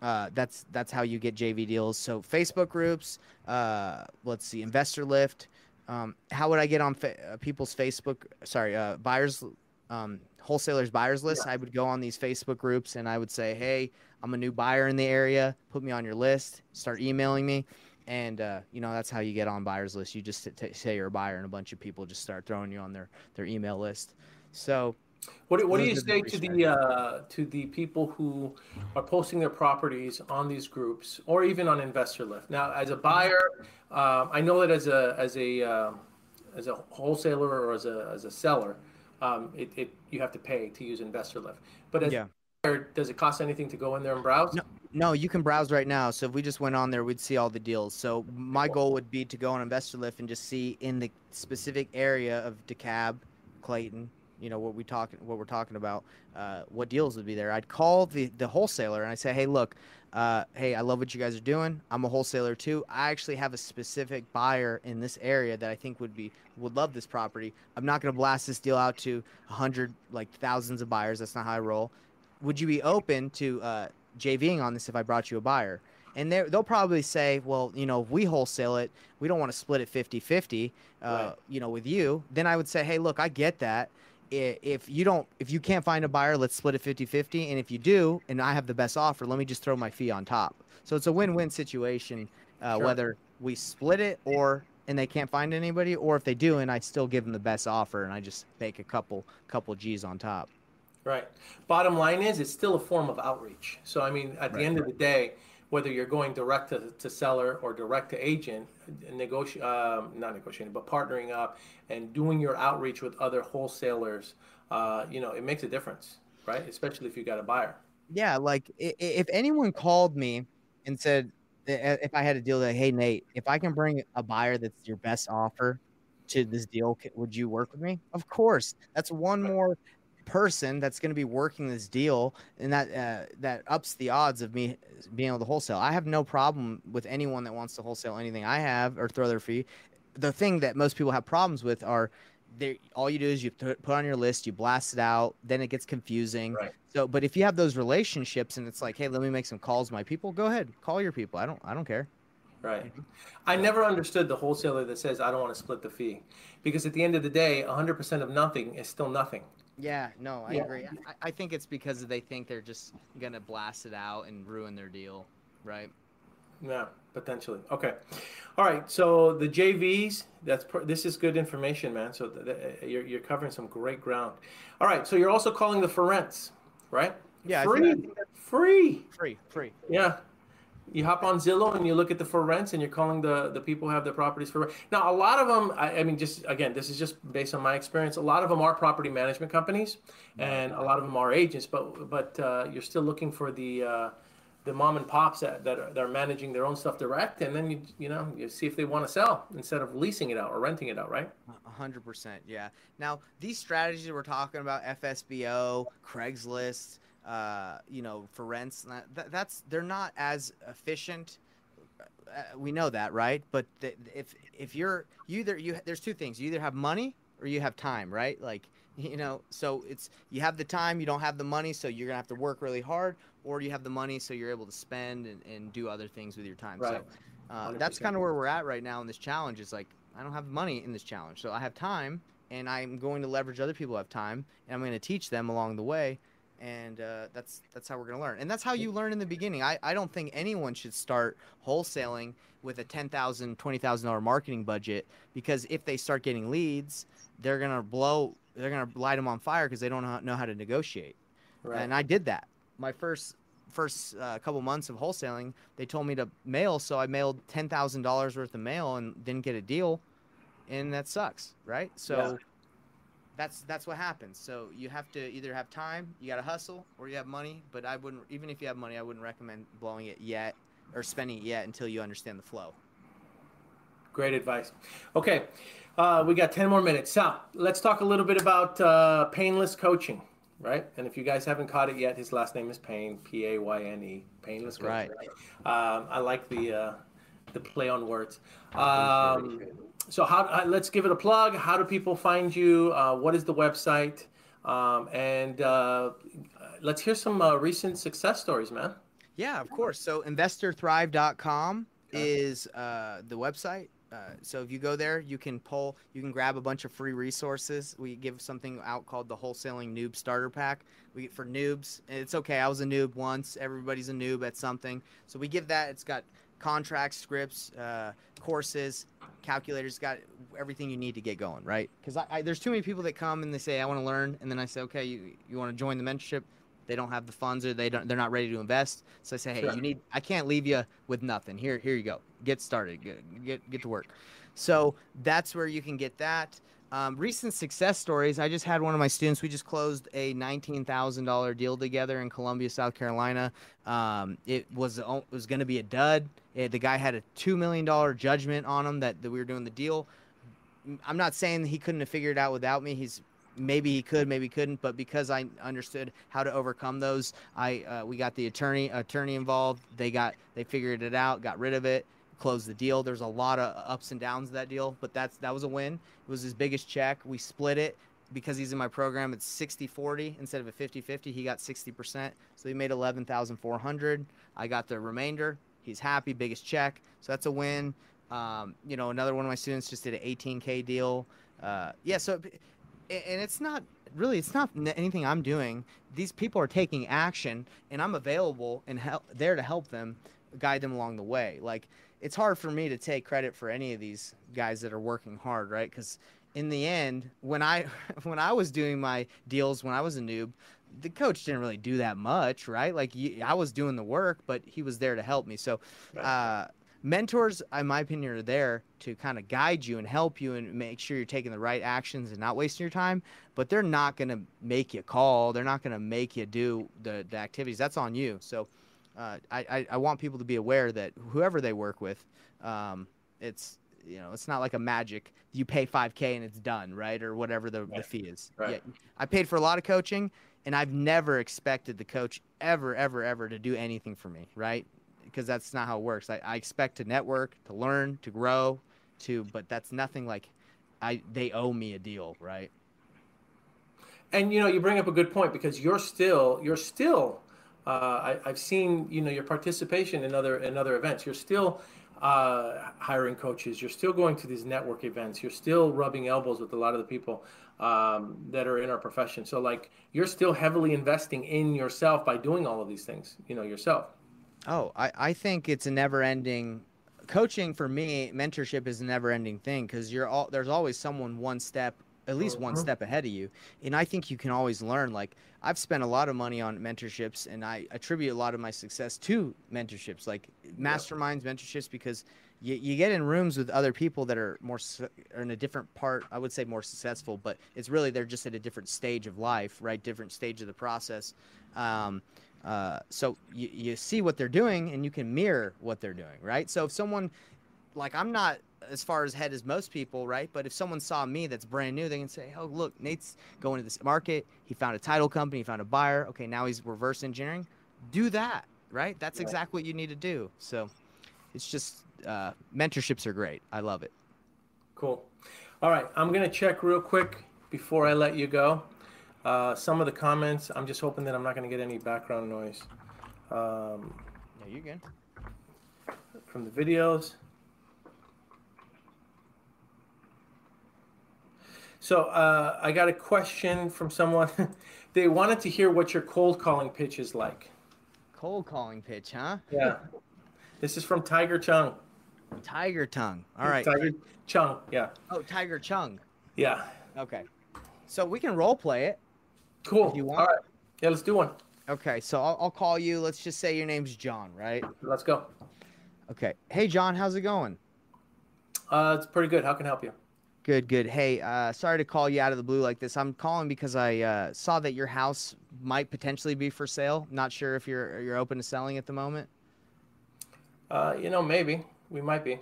uh, that's that's how you get JV deals. So Facebook groups, uh, let's see, Investor Lift. Um, how would I get on fa- uh, people's Facebook? Sorry, uh, buyers, um, wholesalers buyers list. I would go on these Facebook groups and I would say, hey, I'm a new buyer in the area. Put me on your list. Start emailing me. And uh, you know that's how you get on buyers list. You just t- t- say you're a buyer, and a bunch of people just start throwing you on their their email list. So What do, what do you Those are the say to the uh, to the people who are posting their properties on these groups or even on Investor Lift? Now, as a buyer, um, I know that as a as a um as a wholesaler or as a as a seller, um, it, it you have to pay to use Investor Lift. But as Yeah. Buyer, does it cost anything to go in there and browse? No, no, you can browse right now. So if we just went on there, we'd see all the deals. So my goal would be to go on Investor Lift and just see in the specific area of DeKalb, Clayton, you know what we talking, what we're talking about, uh, what deals would be there. I'd call the the wholesaler and I say, hey, look, uh, hey, I love what you guys are doing. I'm a wholesaler too. I actually have a specific buyer in this area that I think would be would love this property. I'm not going to blast this deal out to a hundred like thousands of buyers. That's not how I roll would you be open to uh, JVing on this if I brought you a buyer? And they they'll probably say, well, you know, if we wholesale it, we don't want to split it 50 50, uh, Right. you know, with you. Then I would say, hey, look, I get that. If you don't, if you can't find a buyer, let's split it 50 50. And if you do, and I have the best offer, let me just throw my fee on top. So it's a win win situation, uh, Sure. whether we split it or and they can't find anybody, or if they do and I still give them the best offer and I just make a couple couple G's on top. Right. Bottom line is, it's still a form of outreach. So, I mean, at the Right. end of the day, whether you're going direct to, to seller or direct to agent, negotiate, um, not negotiating, but partnering up and doing your outreach with other wholesalers, uh, you know, it makes a difference, right? Especially if you got a buyer. Yeah, like if anyone called me and said if I had a deal that, hey Nate, if I can bring a buyer that's your best offer to this deal, would you work with me? Of course. That's one more person that's going to be working this deal, and that uh, that ups the odds of me being able to wholesale. I have no problem with anyone that wants to wholesale anything I have or throw their fee. The thing that most people have problems with are they all you do is you put on your list, you blast it out, then it gets confusing. Right. So, but if you have those relationships and it's like, hey, let me make some calls, my people, go ahead, call your people. I don't, I don't care. Right. I never understood the wholesaler that says, I don't want to split the fee. Because at the end of the day, 100% of nothing is still nothing. Yeah, no, I Yeah. agree. I, I think it's because they think they're just gonna blast it out and ruin their deal, right? Yeah, potentially. Okay. All right. So the JVs, that's per- this is good information, man. So th- th- eh, you're, you're covering some great ground. All right. So you're also calling the for rents, right? Yeah, I Free. think- I think Free. Free, free. Yeah. You hop on Zillow and you look at the for rents and you're calling the, the people who have the properties for rent. Now, a lot of them, I, I mean, just again, this is just based on my experience. A lot of them are property management companies and a lot of them are agents, but, but uh, you're still looking for the, uh, the mom and pops that, that, are, that are managing their own stuff direct. And then you, you know, you see if they want to sell instead of leasing it out or renting it out, right? Hundred percent, yeah. Now these strategies we're talking about, FSBO, Craigslist, uh, you know, for rents, that, that- that's they're not as efficient. Uh, we know that, right? But the, if if you're you either you there's two things: you either have money or you have time, right? Like you know, so it's you have the time, you don't have the money, so you're gonna have to work really hard, or you have the money, so you're able to spend and, and do other things with your time. Right. So uh, that's kind of where we're at right now in this challenge. Is like I don't have money in this challenge, so I have time, and I'm going to leverage other people who have time, and I'm going to teach them along the way, and uh, that's that's how we're going to learn, and that's how you learn in the beginning. I, I don't think anyone should start wholesaling with a ten thousand, twenty thousand dollar marketing budget because if they start getting leads, they're going to blow, they're going to light them on fire because they don't know, know how to negotiate. Right. And I did that. My first first uh, couple months of wholesaling, they told me to mail, so I mailed ten thousand dollars worth of mail and didn't get a deal, and that sucks, right? So Yeah. That's that's what happens. So you have to either have time, you got to hustle, or you have money. But I wouldn't, even if you have money, I wouldn't recommend blowing it yet or spending it yet until you understand the flow. Great advice. Okay, uh, we got 10 more minutes. Sal, let's talk a little bit about uh, painless coaching, right? And if you guys haven't caught it yet, his last name is Payne, P A Y N E, painless That's coaching. Um, I like the uh, the play on words. Um, so, how? Uh, let's give it a plug. How do people find you? Uh, what is the website? Um, and uh, let's hear some uh, recent success stories, man. Yeah, of course. So investorthrive.com is uh, the website. Uh, so if you go there, you can pull, you can grab a bunch of free resources. We give something out called the Wholesaling Noob Starter Pack. We for noobs. It's okay. I was a noob once. Everybody's a noob at something. So we give that. It's got contracts, scripts, uh, courses, calculators. Got everything you need to get going. Right? Because I, I, there's too many people that come and they say I want to learn, and then I say okay, you you want to join the mentorship they don't have the funds or they don't they're not ready to invest so i say hey Sure. you need i can't leave you with nothing here here you go get started get get, get to work so that's where you can get that um, recent success stories i just had one of my students we just closed a $19000 deal together in columbia south carolina. Um, it was it was going to be a dud. It- the guy had a $2 million judgment on him that, that we were doing the deal. I'm not saying he couldn't have figured it out without me. He's maybe he could, maybe he couldn't, but because I understood how to overcome those, I uh, we got the attorney attorney involved. They got they figured it out, got rid of it, closed the deal. There's a lot of ups and downs of that deal, but that's that was a win. It was his biggest check. We split it because he's in my program. It's 60-40 instead of a 50-50. He got 60%, so he made 11,400. I got the remainder. He's happy, biggest check. So that's a win. Um, you know, another one of my students just did an 18k deal. Uh, yeah, so and it's not really it's not anything i'm doing these people are taking action and i'm available and help there to help them guide them along the way like it's hard for me to take credit for any of these guys that are working hard right because in the end when i when i was doing my deals when i was a noob the coach didn't really do that much, right? Like I was doing the work, but he was there to help me. So, uh, mentors, in my opinion, are there to kind of guide you and help you and make sure you're taking the right actions and not wasting your time. But they're not going to make you call. They're not going to make you do the, the activities. That's on you. So, uh, I, I want people to be aware that whoever they work with, um, it's you know it's not like a magic you pay 5k and it's done right? Or whatever the, right. the fee is. Right. yeah, i paid for a lot of coaching and i've never expected the coach ever ever ever to do anything for me right? Because that's not how it works. I, I expect to network to learn to grow to but that's nothing like i they owe me a deal right? And you know you bring up a good point because you're still you're still I, i've seen you know your participation in other in other events you're still uh, hiring coaches. You're still going to these network events. You're still rubbing elbows with a lot of the people um, that are in our profession. So like you're still heavily investing in yourself by doing all of these things. You know yourself. Oh, I, I think it's a never ending coaching for me mentorship is a never ending thing because you're all there's always someone one step at least one uh-huh. step ahead of you. And I think you can always learn. Like I've spent a lot of money on mentorships and I attribute a lot of my success to mentorships, like masterminds, mentorships, because you, you get in rooms with other people that are more are in a different part, I would say more successful, but it's really, they're just at a different stage of life, right? Different stage of the process. Um, uh, so you, you see what they're doing and you can mirror what they're doing, right? So if someone, like I'm not as far as head as most people, right? But if someone saw me that's brand new, they can say, "Oh, look, Nate's going to this market. He found a title company. He found a buyer. Okay, now he's reverse engineering. Do that, right? That's exactly what you need to do." So, it's just uh, mentorships are great. I love it. Cool. All right, I'm gonna check real quick before I let you go. Uh, some of the comments. I'm just hoping that I'm not gonna get any background noise. Um, yeah, you good. From the videos. So uh, I got a question from someone. they wanted to hear what your cold calling pitch is like. Cold calling pitch, huh? Yeah. This is from Tiger Chung. Tiger Tongue. All right. Tiger Chung. Yeah. Oh, Tiger Chung. Yeah. Okay. So we can role play it. Cool. you want. All right. Yeah, let's do one. Okay. So I'll, I'll call you. Let's just say your name's John, right? Let's go. Okay. Hey, John. How's it going? Uh, it's pretty good. How can I help you? Good, good. Hey, uh, sorry to call you out of the blue like this. I'm calling because I uh, saw that your house might potentially be for sale. Not sure if you're you're open to selling at the moment. Uh, you know, maybe we might be.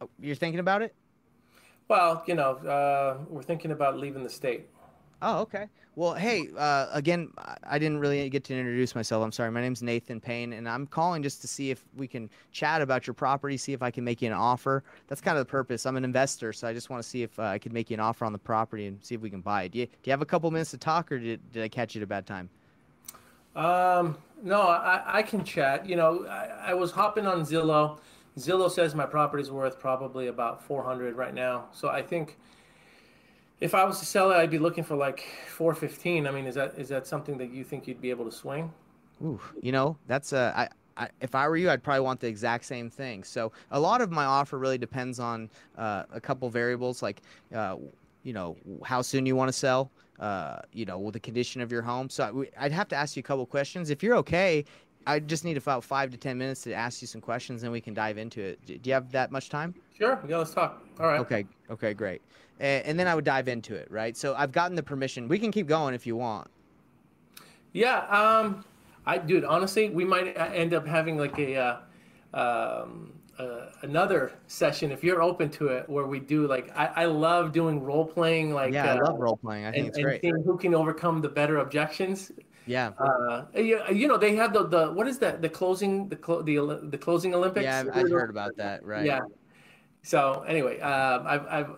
Oh, you're thinking about it? Well, you know, uh, we're thinking about leaving the state. Oh, okay. Well, hey, uh, again, I didn't really get to introduce myself. I'm sorry. My name's Nathan Payne, and I'm calling just to see if we can chat about your property, see if I can make you an offer. That's kind of the purpose. I'm an investor, so I just want to see if uh, I could make you an offer on the property and see if we can buy it. Do you, do you have a couple minutes to talk, or did, did I catch you at a bad time? Um, no, I, I can chat. You know, I, I was hopping on Zillow. Zillow says my property's worth probably about 400 right now. So I think – if I was to sell it, I'd be looking for like 415. I mean, is that is that something that you think you'd be able to swing? Ooh, you know, that's a. I, I, if I were you, I'd probably want the exact same thing. So a lot of my offer really depends on uh, a couple variables, like uh, you know how soon you want to sell, uh, you know with the condition of your home. So I, would have to ask you a couple questions. If you're okay, I just need about five to ten minutes to ask you some questions, and we can dive into it. Do you have that much time? Sure. Yeah, let's talk. All right. Okay. Okay. Great and, and then I would dive into it, right? So I've gotten the permission. We can keep going if you want. Yeah, um, I dude, honestly, we might end up having like a uh, um, uh, another session if you're open to it, where we do like I, I love doing role playing. Like yeah, uh, I love role playing. I think and, it's great. And who can overcome the better objections. Yeah. Uh, you, you know they have the, the what is that the closing the clo- the the closing Olympics. Yeah, I've, I've heard about that. Right. Yeah, so anyway, uh, I've, I've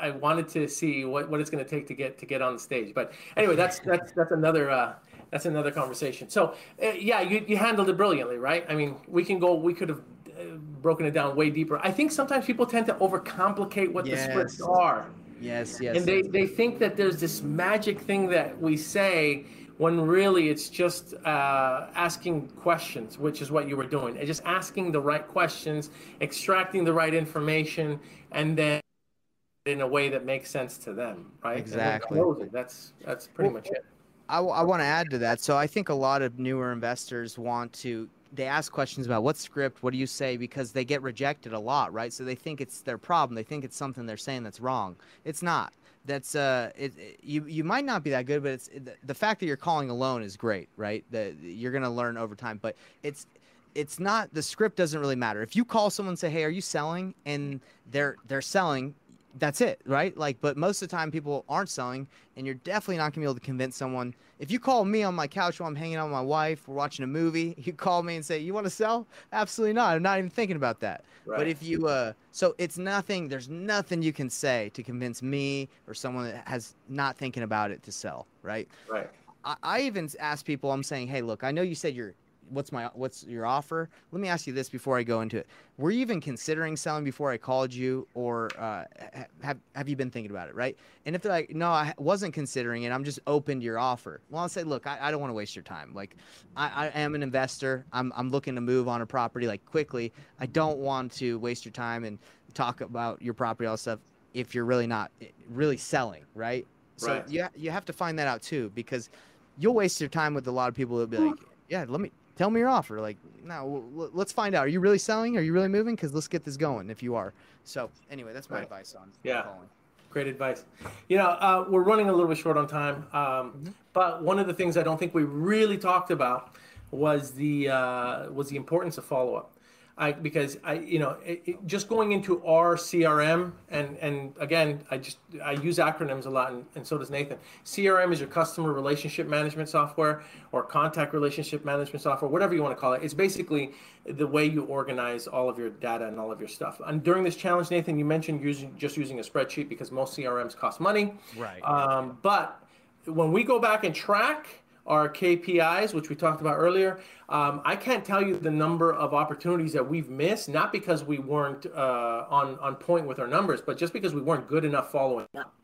I wanted to see what, what it's going to take to get to get on the stage. But anyway, that's that's that's another uh, that's another conversation. So uh, yeah, you, you handled it brilliantly, right? I mean, we can go. We could have uh, broken it down way deeper. I think sometimes people tend to overcomplicate what yes. the splits are. Yes, yes. And they, they think that there's this magic thing that we say when really it's just uh, asking questions, which is what you were doing. And just asking the right questions, extracting the right information, and then in a way that makes sense to them, right? Exactly. That's that's pretty well, much it. I, I want to add to that. So I think a lot of newer investors want to they ask questions about what script, what do you say, because they get rejected a lot, right? So they think it's their problem. They think it's something they're saying that's wrong. It's not. That's uh, it, it, you you might not be that good, but it's the, the fact that you're calling alone is great, right? That you're gonna learn over time, but it's it's not the script doesn't really matter. If you call someone and say, "Hey, are you selling?" and they're they're selling, that's it, right? Like, but most of the time people aren't selling, and you're definitely not gonna be able to convince someone. If you call me on my couch while I'm hanging out with my wife, we're watching a movie, you call me and say, "You want to sell?" Absolutely not. I'm not even thinking about that. Right. But if you, uh, so it's nothing. There's nothing you can say to convince me or someone that has not thinking about it to sell, right? Right. I, I even ask people. I'm saying, "Hey, look, I know you said you're what's my what's your offer? Let me ask you this before i go into it. Were you even considering selling before i called you or uh, have, have you been thinking about it right? And if they're like no i wasn't considering it i'm just open to your offer. Well i'll say look i, I don't want to waste your time. Like I, I am an investor. I'm, I'm looking to move on a property like quickly. I don't want to waste your time and talk about your property all stuff if you're really not eh, really selling right? So right. you, you have to find that out too because you'll waste your time with a lot of people that'll be like yeah let me tell me your offer. Like, no, let's find out. Are you really selling? Are you really moving? Because let's get this going. If you are. So anyway, that's my right. advice on yeah. Calling. Great advice. You know, uh, we're running a little bit short on time, um, mm-hmm. but one of the things I don't think we really talked about was the uh, was the importance of follow up. I because I you know it, it, just going into our CRM and and again I just I use acronyms a lot and, and so does Nathan. CRM is your customer relationship management software or contact relationship management software, whatever you want to call it. It's basically the way you organize all of your data and all of your stuff. And during this challenge, Nathan, you mentioned using just using a spreadsheet because most CRMs cost money. Right. Um, but when we go back and track our KPIs, which we talked about earlier. Um, I can't tell you the number of opportunities that we've missed, not because we weren't uh, on on point with our numbers, but just because we weren't good enough following up.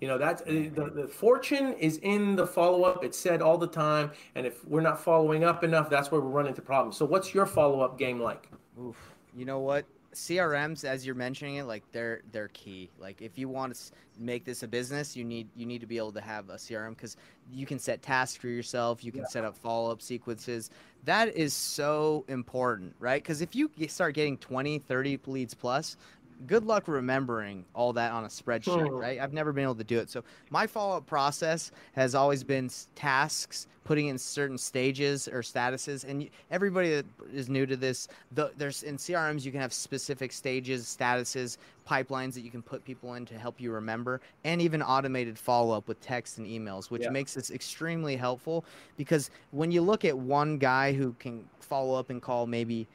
You know, that's uh, the, the fortune is in the follow up. It's said all the time, and if we're not following up enough, that's where we run into problems. So, what's your follow up game like? Oof. You know what? CRMs, as you're mentioning it, like they're they're key. Like if you want to make this a business, you need you need to be able to have a CRM because you can set tasks for yourself. You can yeah. set up follow up sequences. That is so important, right? Because if you start getting 20, 30 leads plus, good luck remembering all that on a spreadsheet, oh. right? I've never been able to do it. So my follow-up process has always been tasks, putting in certain stages or statuses. And everybody that is new to this, the, there's in CRMs you can have specific stages, statuses, pipelines that you can put people in to help you remember, and even automated follow-up with text and emails, which yeah. makes this extremely helpful because when you look at one guy who can follow up and call maybe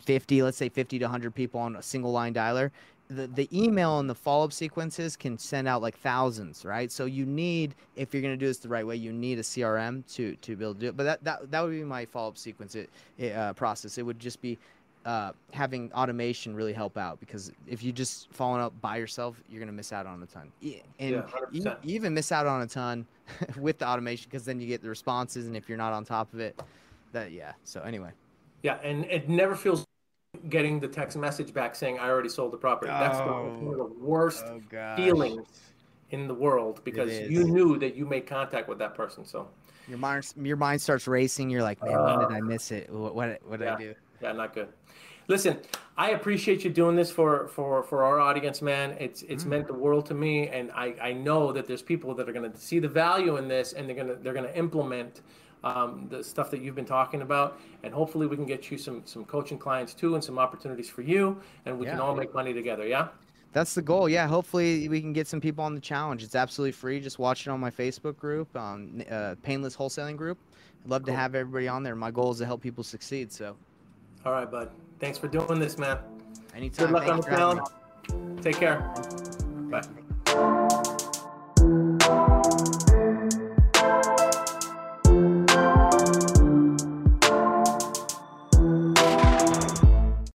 50, let's say 50 to 100 people on a single line dialer, the, the email and the follow up sequences can send out like thousands, right? So you need, if you're going to do this the right way, you need a CRM to, to be able to do it. But that, that, that would be my follow up sequence it, it, uh, process. It would just be uh, having automation really help out because if you just following up by yourself, you're going to miss out on a ton. And yeah, you even miss out on a ton with the automation because then you get the responses. And if you're not on top of it, that, yeah. So anyway. Yeah. And it never feels getting the text message back saying I already sold the property. Oh, That's one of the worst oh feelings in the world because you knew that you made contact with that person. So your mind your mind starts racing. You're like, man, uh, when did I miss it? What what, what did yeah, I do? Yeah, not good. Listen, I appreciate you doing this for for for our audience, man. It's it's mm. meant the world to me, and I I know that there's people that are going to see the value in this, and they're gonna they're gonna implement um, the stuff that you've been talking about, and hopefully we can get you some some coaching clients too, and some opportunities for you, and we yeah. can all make money together. Yeah. That's the goal. Yeah, hopefully we can get some people on the challenge. It's absolutely free. Just watch it on my Facebook group, um, uh, Painless Wholesaling Group. I'd love cool. to have everybody on there. My goal is to help people succeed. So. All right, bud. Thanks for doing this, man. Anytime. Good luck Thanks on the challenge. Take care. Bye.